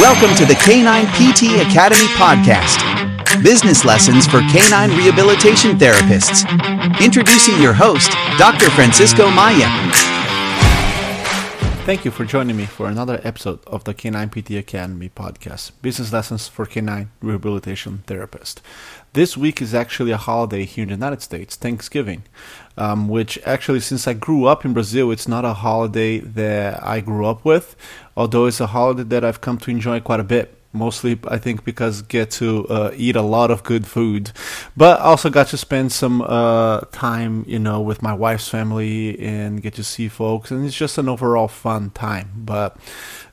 Welcome to the Canine PT Academy podcast. Business lessons for canine rehabilitation therapists. Introducing your host, Dr. Francisco Maia. Thank you for joining me for another episode of the Canine PT Academy podcast, Business Lessons for Canine Rehabilitation Therapist. This week is actually a holiday here in the United States, Thanksgiving, um, which actually, since I grew up in Brazil, it's not a holiday that I grew up with, although it's a holiday that I've come to enjoy quite a bit mostly I think because get to uh, eat a lot of good food, but also got to spend some uh, time, you know, with my wife's family and get to see folks, and it's just an overall fun time. But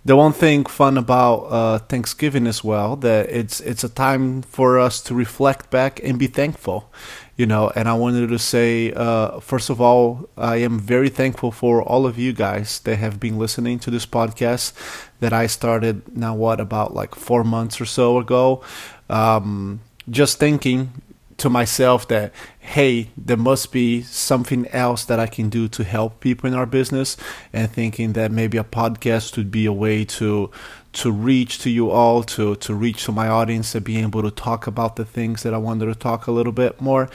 the one thing fun about uh, Thanksgiving as well that it's it's a time for us to reflect back and be thankful you know and i wanted to say uh, first of all i am very thankful for all of you guys that have been listening to this podcast that i started now what about like four months or so ago. Um, just thinking to myself that hey there must be something else that i can do to help people in our business and thinking that maybe a podcast would be a way to to reach to you all, to to reach to my audience, and be able to talk about the things that I wanted to talk a little bit more.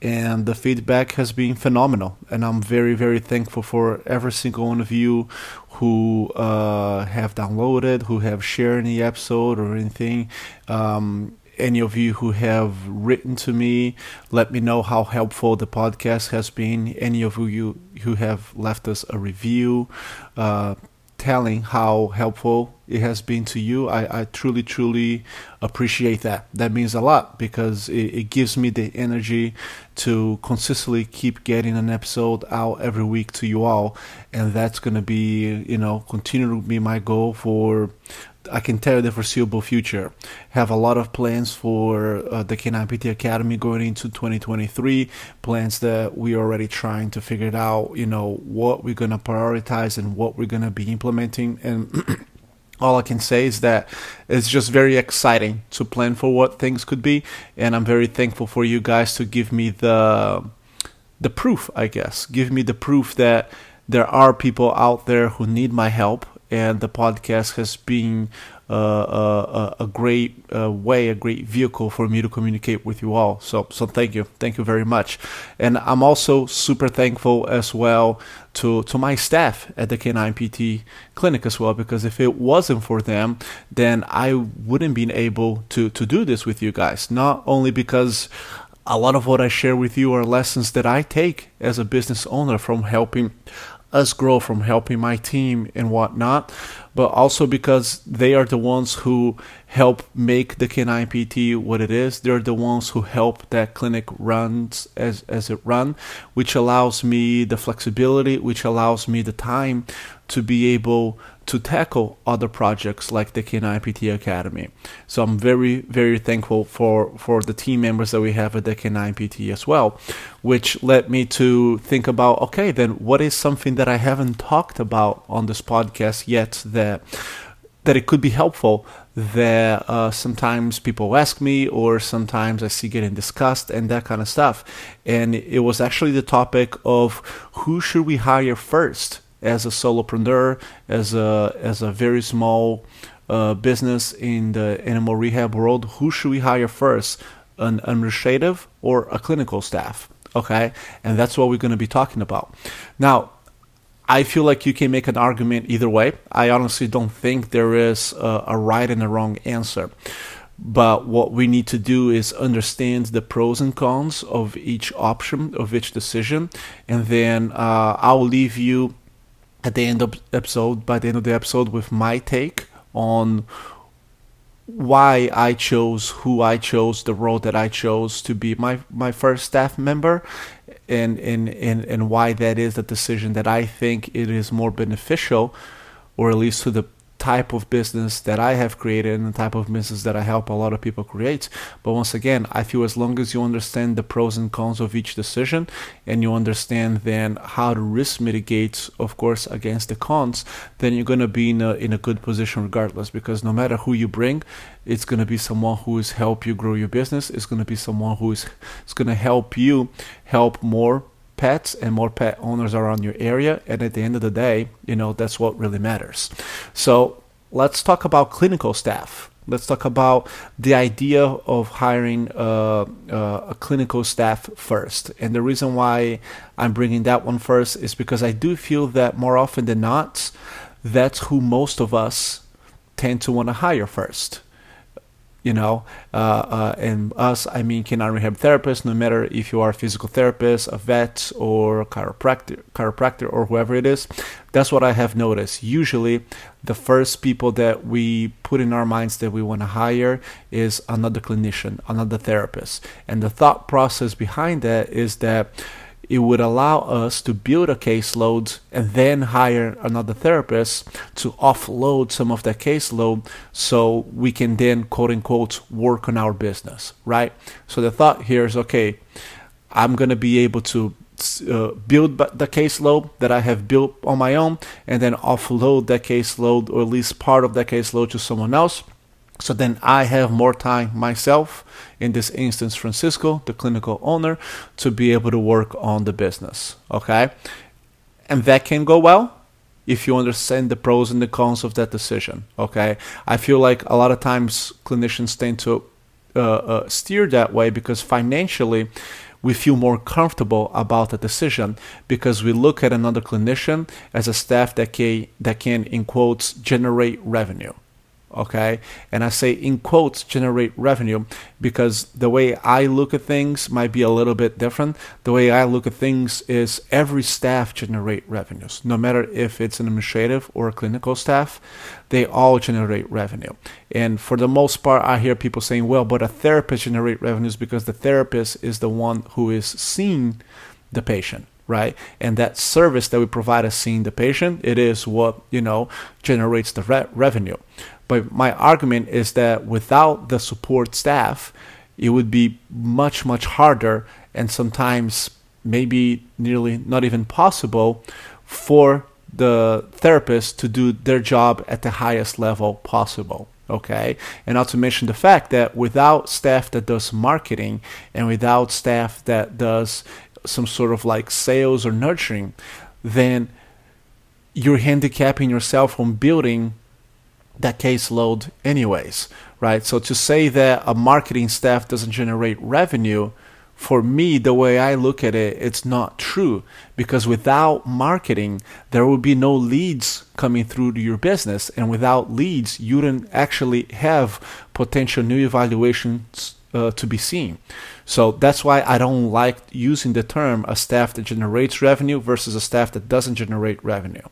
And the feedback has been phenomenal, and I'm very very thankful for every single one of you who uh, have downloaded, who have shared the episode or anything. Um, any of you who have written to me, let me know how helpful the podcast has been. Any of you who have left us a review, uh, telling how helpful it has been to you. I, I truly, truly appreciate that. That means a lot because it, it gives me the energy to consistently keep getting an episode out every week to you all. And that's going to be, you know, continue to be my goal for I can tell you the foreseeable future. Have a lot of plans for uh, the Canine Academy going into 2023. Plans that we are already trying to figure out. You know what we're gonna prioritize and what we're gonna be implementing. And all I can say is that it's just very exciting to plan for what things could be. And I'm very thankful for you guys to give me the the proof. I guess give me the proof that there are people out there who need my help and the podcast has been uh, uh, a, a, great uh, way, a great vehicle for me to communicate with you all. So, so thank you, thank you very much. And I'm also super thankful as well to to my staff at the Canine PT clinic as well, because if it wasn't for them, then I wouldn't been able to to do this with you guys. Not only because a lot of what I share with you are lessons that I take as a business owner from helping us grow from helping my team and whatnot, but also because they are the ones who help make the Canine PT what it is. They're the ones who help that clinic runs as as it run, which allows me the flexibility, which allows me the time to be able to tackle other projects like the Canine PT Academy. So I'm very, very thankful for, for the team members that we have at the Canine PT as well, which led me to think about okay, then what is something that I haven't talked about on this podcast yet that that it could be helpful that uh, sometimes people ask me or sometimes I see getting discussed and that kind of stuff. And it was actually the topic of who should we hire first as a solopreneur, as a as a very small uh, business in the animal rehab world, who should we hire first, an administrative or a clinical staff? Okay, and that's what we're going to be talking about. Now, I feel like you can make an argument either way. I honestly don't think there is a, a right and a wrong answer. But what we need to do is understand the pros and cons of each option, of each decision, and then uh, I'll leave you at the end of episode, by the end of the episode, with my take on why I chose who I chose, the role that I chose to be my, my first staff member, and, and, and, and why that is a decision that I think it is more beneficial, or at least to the type of business that I have created and the type of business that I help a lot of people create. But once again, I feel as long as you understand the pros and cons of each decision and you understand then how to risk mitigate, of course, against the cons, then you're going to be in a, in a good position regardless because no matter who you bring, it's going to be someone who is help you grow your business. It's going to be someone who is, is going to help you help more pets and more pet owners around your area. And at the end of the day, you know, that's what really matters. So let's talk about clinical staff. Let's talk about the idea of hiring uh, uh, a clinical staff first. And the reason why I'm bringing that one first is because I do feel that more often than not, that's who most of us tend to want to hire first you know, uh, uh, and us, I mean, canine rehab therapists, no matter if you are a physical therapist, a vet, or a chiropractor, chiropractor, or whoever it is. That's what I have noticed. Usually, the first people that we put in our minds that we want to hire is another clinician, another therapist. And the thought process behind that is that it would allow us to build a caseload and then hire another therapist to offload some of that caseload so we can then quote unquote work on our business, right? So the thought here is okay, I'm going to be able to uh, build the caseload that I have built on my own and then offload that caseload or at least part of that caseload to someone else so then I have more time myself, in this instance, Francisco, the clinical owner, to be able to work on the business. Okay? And that can go well if you understand the pros and the cons of that decision. Okay? I feel like a lot of times clinicians tend to uh, uh, steer that way because financially, we feel more comfortable about the decision because we look at another clinician as a staff that can, that can in quotes generate revenue okay? And i say in quotes generate revenue because the way i look at things might be a little bit different. The way i look at things is every staff generate revenues. No matter if it's an administrative or a clinical staff they all generate revenue. And for the most part i hear people saying well but a therapist generate revenues because the therapist is the one who is seeing the patient right? And that service that we provide as seeing the patient, it is what you know generates the re- revenue. But my argument is that without the support staff, it would be much, much harder and sometimes maybe nearly not even possible for the therapist to do their job at the highest level possible. Okay, and not to mention the fact that without staff that does marketing and without staff that does some sort of like sales or nurturing, then you're handicapping yourself from building that caseload anyways, right? So to say that a marketing staff doesn't generate revenue, for me, the way I look at it, it's not true because without marketing, there will be no leads coming through to your business, and without leads, you don't actually have potential new evaluations uh, to be seen. So that's why I don't like using the term a staff that generates revenue versus a staff that doesn't generate revenue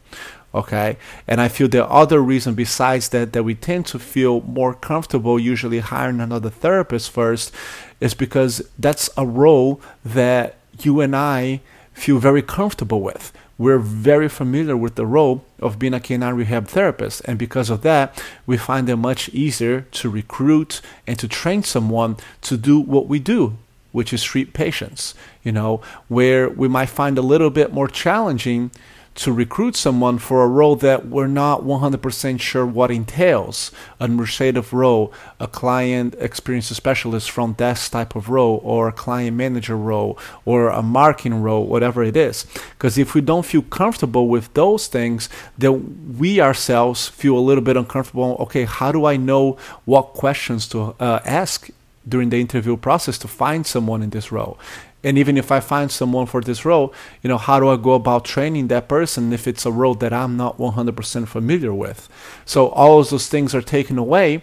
okay? And i feel the other reason besides that that we tend to feel more comfortable usually hiring another therapist first is because that's a role that you and i feel very comfortable with. We're very familiar with the role of being a canine rehab therapist. And because of that we find it much easier to recruit and to train someone to do what we do which is treat patients you know where we might find a little bit more challenging to recruit someone for a role that we're not 100% sure what entails an administrative role, a client experience specialist front desk type of role, or a client manager role, or a marketing role, whatever it is. Because if we don't feel comfortable with those things, then we ourselves feel a little bit uncomfortable. Okay, how do I know what questions to uh, ask during the interview process to find someone in this role? And even if I find someone for this role, you know, how do I go about training that person if it's a role that I'm not 100% familiar with? So all of those things are taken away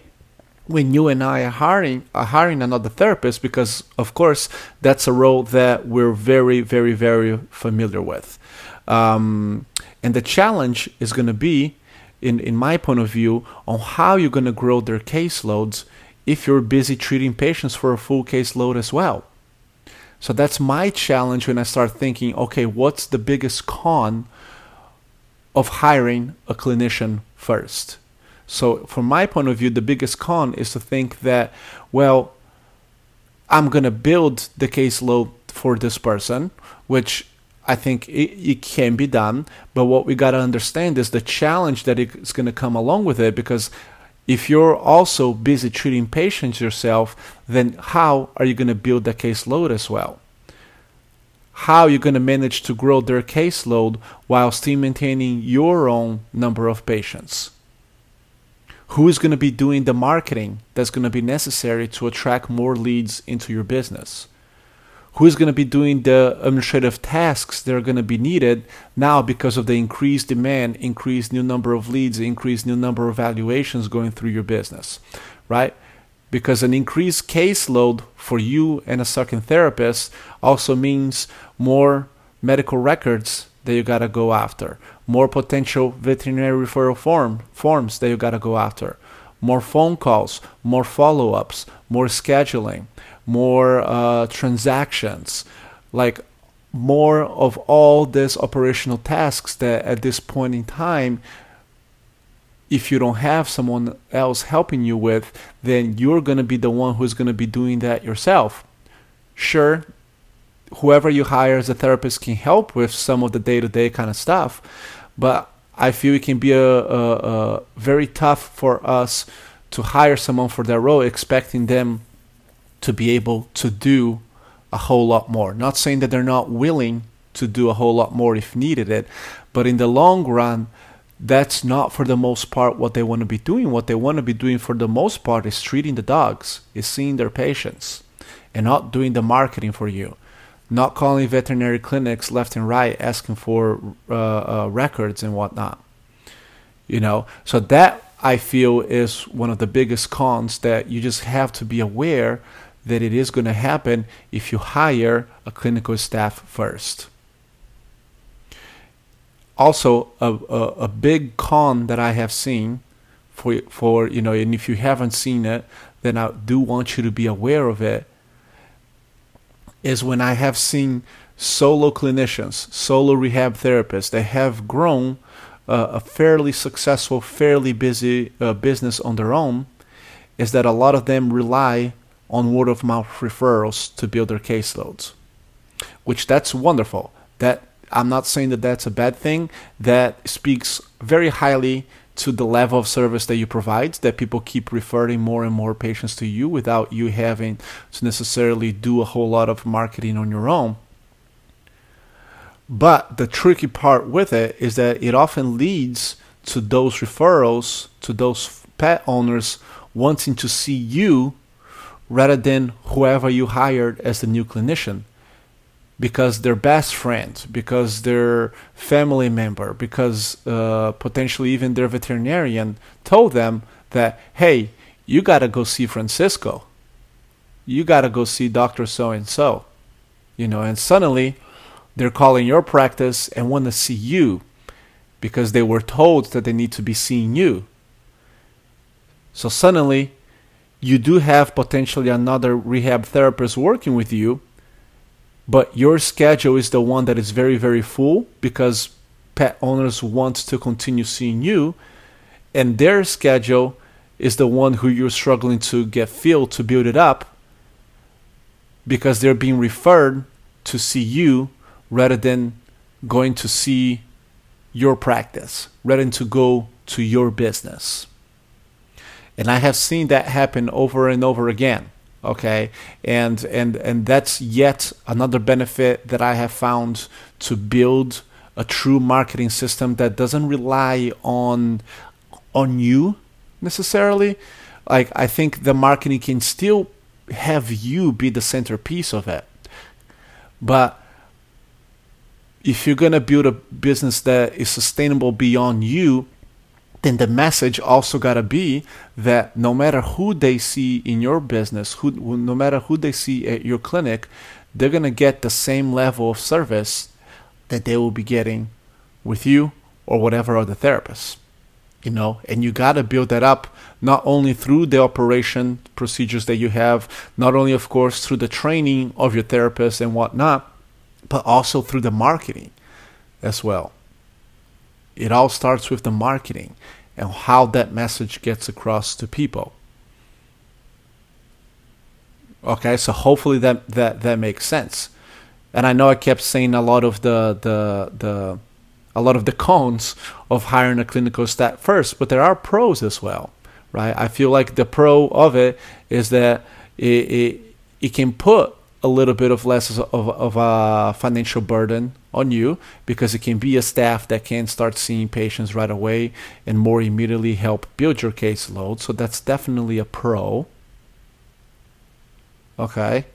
when you and I are hiring are hiring another therapist because of course that's a role that we're very very very familiar with. Um, and the challenge is going to be in, in my point of view on how you're going to grow their caseloads if you're busy treating patients for a full caseload as well. So that's my challenge when I start thinking, okay, what's the biggest con of hiring a clinician first? So, from my point of view, the biggest con is to think that, well, I'm going to build the caseload for this person, which I think it, it, can be done. But what we got to understand is the challenge that is going to come along with it because if you're also busy treating patients yourself, then how are you going to build the caseload as well? How are you going to manage to grow their caseload while still maintaining your own number of patients? Who is going to be doing the marketing that's going to be necessary to attract more leads into your business? Who is going to be doing the administrative tasks that are going to be needed now because of the increased demand, increased new number of leads, increased new number of valuations going through your business, right? Because an increased caseload for you and a second therapist also means more medical records that you got to go after, more potential veterinary referral form forms that you got to go after, more phone calls, more follow-ups, more scheduling, more uh, transactions, like more of all these operational tasks that at this point in time if you don't have someone else helping you with, then you're going to be the one who's going to be doing that yourself. Sure, whoever you hire as a therapist can help with some of the day to day kind of stuff. But I feel it can be a, a, a, very tough for us to hire someone for that role, expecting them to be able to do a whole lot more. Not saying that they're not willing to do a whole lot more if needed it, but in the long run, that's not for the most part what they want to be doing. What they want to be doing for the most part is treating the dogs, is seeing their patients, and not doing the marketing for you not calling veterinary clinics left and right asking for uh, uh, records and whatnot. You know, so that I feel is one of the biggest cons that you just have to be aware that it is going to happen if you hire a clinical staff first. Also, a, a, a big con that I have seen for for you know, and if you haven't seen it, then I do want you to be aware of it is when I have seen solo clinicians, solo rehab therapists that have grown uh, a fairly successful, fairly busy uh, business on their own, is that a lot of them rely on word of mouth referrals to build their caseloads, which that's wonderful. That I'm not saying that that's a bad thing. That speaks very highly to the level of service that you provide that people keep referring more and more patients to you without you having to necessarily do a whole lot of marketing on your own but the tricky part with it is that it often leads to those referrals to those pet owners wanting to see you rather than whoever you hired as the new clinician because their best friend, because their family member, because uh, potentially even their veterinarian told them that, hey, you got to go see Francisco. You got to go see Dr. So and so. You know, and suddenly they're calling your practice and want to see you because they were told that they need to be seeing you. So suddenly you do have potentially another rehab therapist working with you but your schedule is the one that is very very full because pet owners want to continue seeing you and their schedule is the one who you're struggling to get filled to build it up because they're being referred to see you rather than going to see your practice rather than to go to your business and i have seen that happen over and over again okay? And and and that's yet another benefit that i have found to build a true marketing system that doesn't rely on on you necessarily. Like i think the marketing can still have you be the centerpiece of it. But if you're going to build a business that is sustainable beyond you then the message also got to be that no matter who they see in your business, who, no matter who they see at your clinic, they're going to get the same level of service that they will be getting with you or whatever other therapists. You know, and you got to build that up not only through the operation procedures that you have, not only, of course, through the training of your therapist and whatnot, but also through the marketing as well. It all starts with the marketing and how that message gets across to people. Okay, so hopefully that that that makes sense. And I know I kept saying a lot of the the the a lot of the cons of hiring a clinical staff first, but there are pros as well, right? I feel like the pro of it is that it it, it can put a little bit of less of, of a financial burden on you because it can be a staff that can start seeing patients right away and more immediately help build your caseload. So that's definitely a pro. Okay.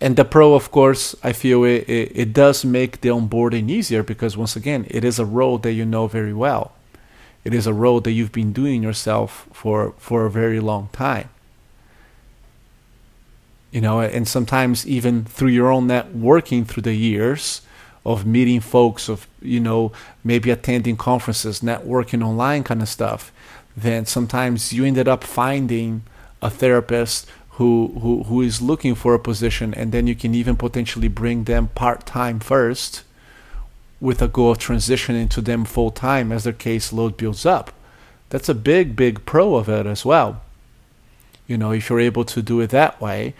And the pro, of course, I feel it, it, it does make the onboarding easier because, once again, it is a role that you know very well. It is a role that you've been doing yourself for, for a very long time you know and sometimes even through your own networking through the years of meeting folks of you know maybe attending conferences networking online kind of stuff then sometimes you ended up finding a therapist who, who who is looking for a position and then you can even potentially bring them part-time first with a goal of transitioning to them full-time as their caseload builds up. That's a big big pro of it as well you know if you're able to do it that way.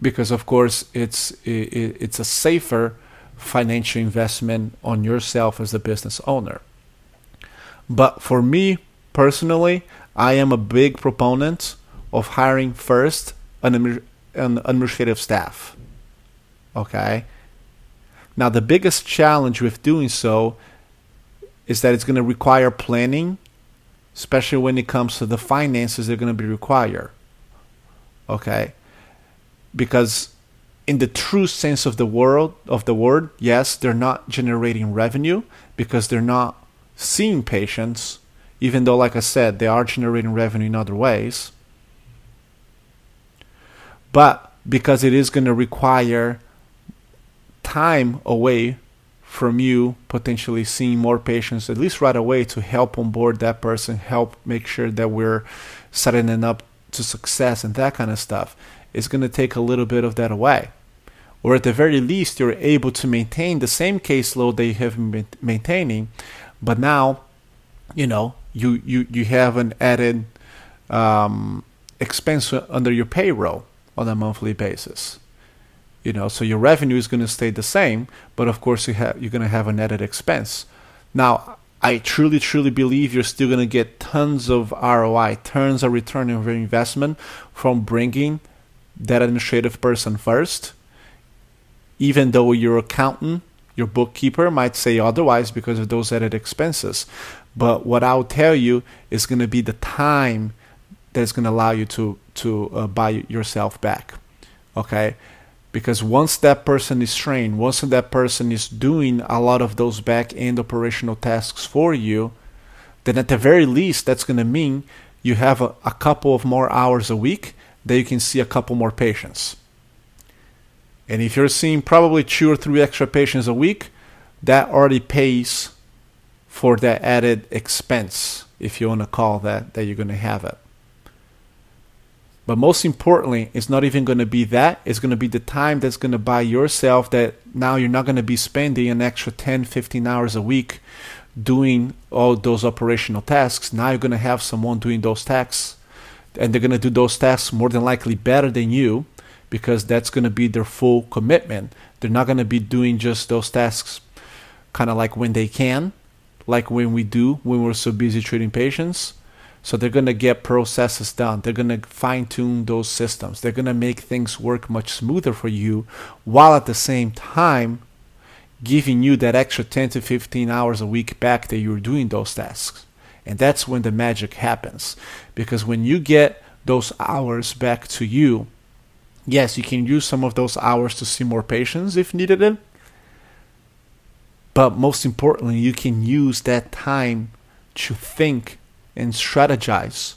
Because of course it's it's a safer financial investment on yourself as a business owner. But for me personally, I am a big proponent of hiring first an, an administrative staff. Okay? Now, the biggest challenge with doing so is that it's going to require planning, especially when it comes to the finances that are going to be required. Okay? because in the true sense of the world of the word, yes, they're not generating revenue because they're not seeing patients, even though, like I said, they are generating revenue in other ways. But because it is going to require time away from you potentially seeing more patients, at least right away, to help onboard that person, help make sure that we're setting them up to success and that kind of stuff it's going to take a little bit of that away. Or at the very least, you're able to maintain the same caseload that you have been maintaining, but now, you know, you, you, you have an added um, expense under your payroll on a monthly basis. You know, so your revenue is going to stay the same, but of course you have you're going to have an added expense. Now, I truly, truly believe you're still going to get tons of ROI, tons of return on your investment from bringing that administrative person first, even though your accountant, your bookkeeper might say otherwise because of those added expenses. But what I'll tell you is going to be the time that's going to allow you to to uh, buy yourself back. Okay? Because once that person is trained, once that person is doing a lot of those back end operational tasks for you, then at the very least, that's going to mean you have a, a couple of more hours a week that you can see a couple more patients. And if you're seeing probably two or three extra patients a week, that already pays for that added expense, if you want to call that, that you're going to have it. But most importantly, it's not even going to be that. It's going to be the time that's going to buy yourself that now you're not going to be spending an extra 10, 15 hours a week doing all those operational tasks. Now you're going to have someone doing those tasks and they're going to do those tasks more than likely better than you because that's going to be their full commitment. They're not going to be doing just those tasks kind of like when they can, like when we do when we're so busy treating patients. So they're going to get processes done. They're going to fine tune those systems. They're going to make things work much smoother for you while at the same time giving you that extra 10 to 15 hours a week back that you're doing those tasks. And that's when the magic happens. Because when you get those hours back to you, yes, you can use some of those hours to see more patients if needed. But most importantly, you can use that time to think and strategize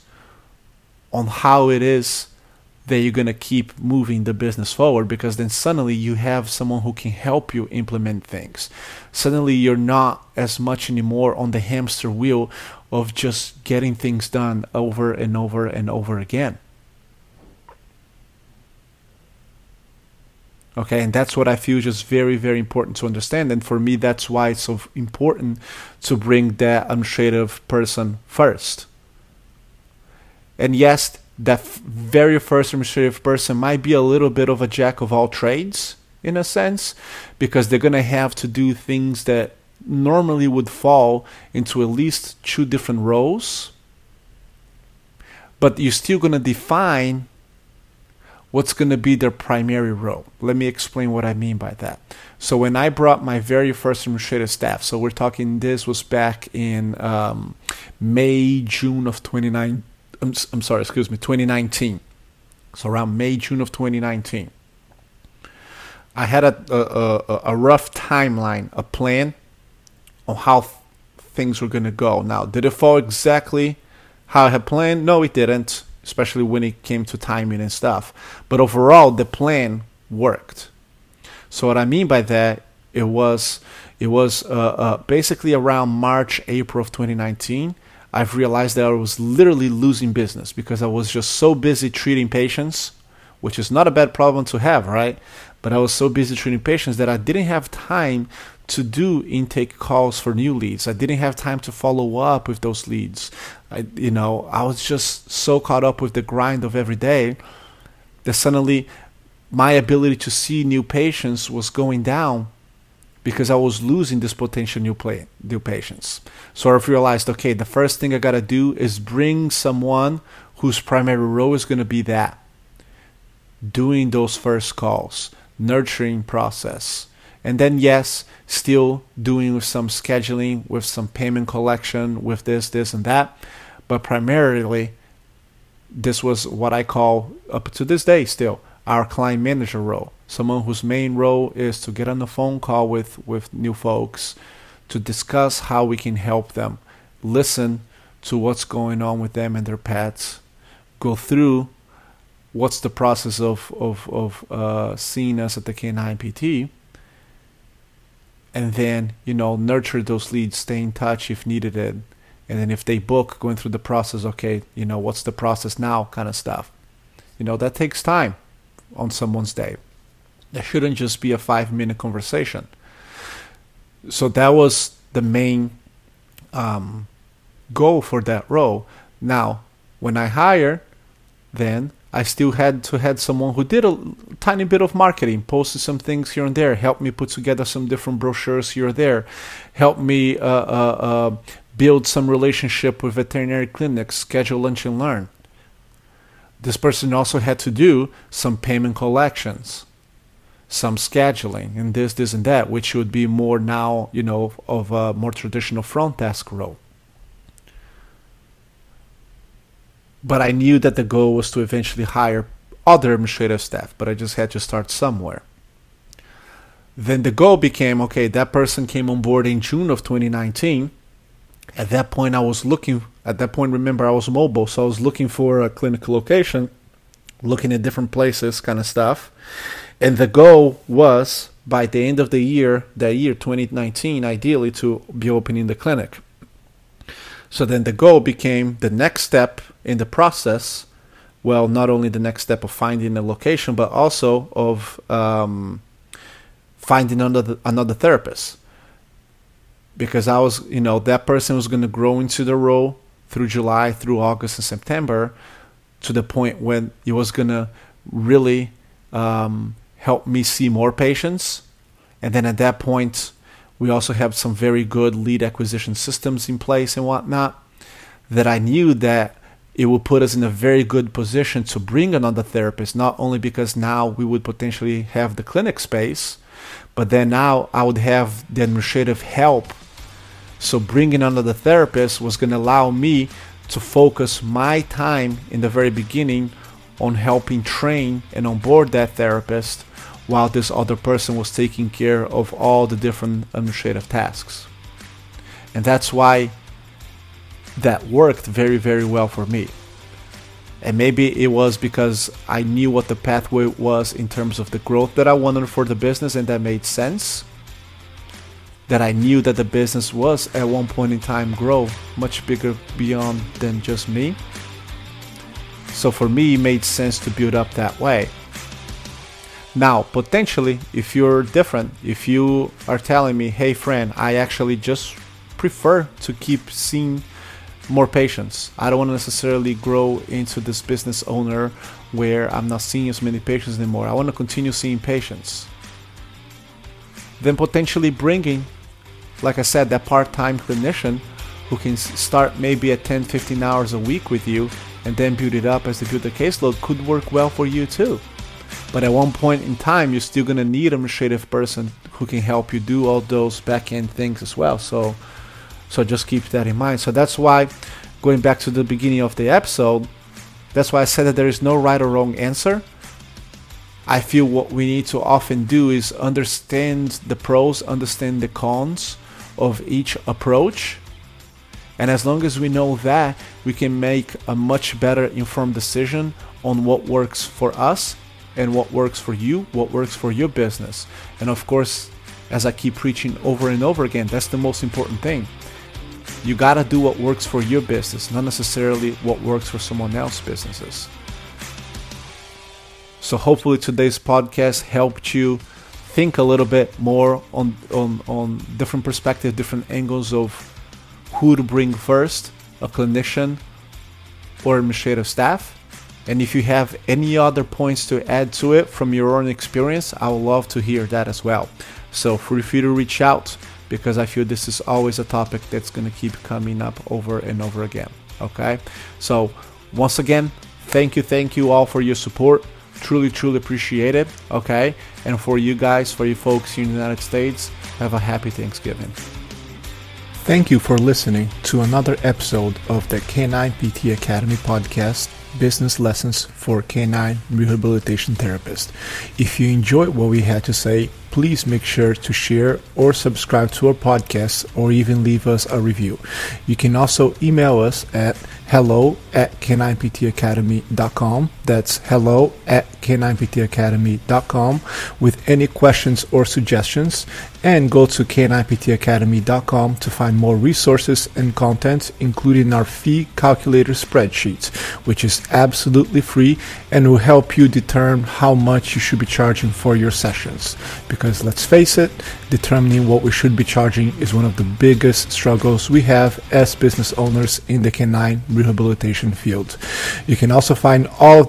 on how it is that you're going to keep moving the business forward because then suddenly you have someone who can help you implement things. Suddenly you're not as much anymore on the hamster wheel of just getting things done over and over and over again. Okay, and that's what I feel just very, very important to understand. And for me, that's why it's so important to bring that administrative person first. And yes, that very first administrative person might be a little bit of a jack of all trades in a sense, because they're going to have to do things that normally would fall into at least two different roles, but you're still going to define what's going to be their primary role. Let me explain what I mean by that. So when I brought my very first administrative staff, so we're talking this was back in um, May, June of 29. I'm, I'm sorry, excuse me, 2019. So around May, June of 2019. I had a, a, a, rough timeline, a plan on how things were going to go. Now, did it fall exactly how I had planned? No, it didn't especially when it came to timing and stuff. But overall, the plan worked. So what I mean by that, it was it was uh, uh, basically around March, April of 2019. I've realized that I was literally losing business because I was just so busy treating patients, which is not a bad problem to have, right? But I was so busy treating patients that I didn't have time to do intake calls for new leads. I didn't have time to follow up with those leads. I, you know, I was just so caught up with the grind of every day that suddenly my ability to see new patients was going down because I was losing this potential new play, new patients. So I realized, okay, the first thing I gotta do is bring someone whose primary role is gonna be that, doing those first calls, nurturing process, and then yes, still doing some scheduling, with some payment collection, with this, this, and that. But primarily, this was what I call up to this day still our client manager role. Someone whose main role is to get on the phone call with, with new folks to discuss how we can help them, listen to what's going on with them and their pets, go through what's the process of, of, of uh, seeing us at the K9 PT and then you know nurture those leads stay in touch if needed and then if they book going through the process okay you know what's the process now kind of stuff. You know that takes time on someone's day. That shouldn't just be a five minute conversation. So that was the main um, goal for that role. Now when i hire then I still had to had someone who did a tiny bit of marketing, posted some things here and there, helped me put together some different brochures here or there, helped me uh, uh, uh, build some relationship with veterinary clinics, schedule lunch and learn. This person also had to do some payment collections, some scheduling, and this, this, and that, which would be more now, you know, of a more traditional front desk role. But I knew that the goal was to eventually hire other administrative staff, but I just had to start somewhere. Then the goal became okay, that person came on board in June of 2019. At that point, I was looking, at that point, remember, I was mobile, so I was looking for a clinical location, looking at different places, kind of stuff. And the goal was by the end of the year, that year 2019, ideally to be opening the clinic. So then the goal became the next step in the process. Well, not only the next step of finding a location, but also of um, finding another another therapist. Because I was, you know, that person was going to grow into the role through July, through August and September, to the point when it was going to really um, help me see more patients. And then at that point, we also have some very good lead acquisition systems in place and whatnot that I knew that it would put us in a very good position to bring another therapist, not only because now we would potentially have the clinic space, but then now I would have the administrative help. So bringing another therapist was going to allow me to focus my time in the very beginning on helping train and onboard that therapist while this other person was taking care of all the different administrative tasks. And that's why that worked very, very well for me. And maybe it was because I knew what the pathway was in terms of the growth that I wanted for the business, and that made sense. That I knew that the business was at one point in time grow much bigger beyond than just me. So for me, it made sense to build up that way. Now, potentially, if you're different, if you are telling me, hey, friend, I actually just prefer to keep seeing more patients. I don't want to necessarily grow into this business owner where I'm not seeing as many patients anymore. I want to continue seeing patients. Then potentially bringing, like I said, that part time clinician who can start maybe at 10 15 hours a week with you and then build it up as they build the caseload could work well for you too. But at one point in time, you're still gonna need a administrative person who can help you do all those back end things as well. So, so just keep that in mind. So that's why, going back to the beginning of the episode, that's why I said that there is no right or wrong answer. I feel what we need to often do is understand the pros, understand the cons of each approach. And as long as we know that, we can make a much better informed decision on what works for us and what works for you, what works for your business. And of course, as I keep preaching over and over again, that's the most important thing. You gotta do what works for your business, not necessarily what works for someone else's businesses. So hopefully today's podcast helped you think a little bit more on on, on different perspectives, different angles of who to bring first, a clinician or administrative staff. And if you have any other points to add to it from your own experience, I would love to hear that as well. So feel free to reach out because I feel this is always a topic that's going to keep coming up over and over again. Okay. So once again, thank you, thank you all for your support. Truly, truly appreciate it. Okay. And for you guys, for you folks here in the United States, have a happy Thanksgiving. Thank you for listening to another episode of the K9PT Academy podcast business lessons for canine rehabilitation therapists. If you enjoyed what we had to say, please make sure to share or subscribe to our podcast or even leave us a review. You can also email us at hello at k9ptacademy.com. That's hello at k9ptacademy.com with any questions or suggestions. And go to k9ptacademy.com to find more resources and content, including our fee calculator spreadsheet, which is absolutely free and will help you determine how much you should be charging for your sessions. Because let's face it, determining what we should be charging is one of the biggest struggles we have as business owners in the canine rehabilitation field. You can also find all of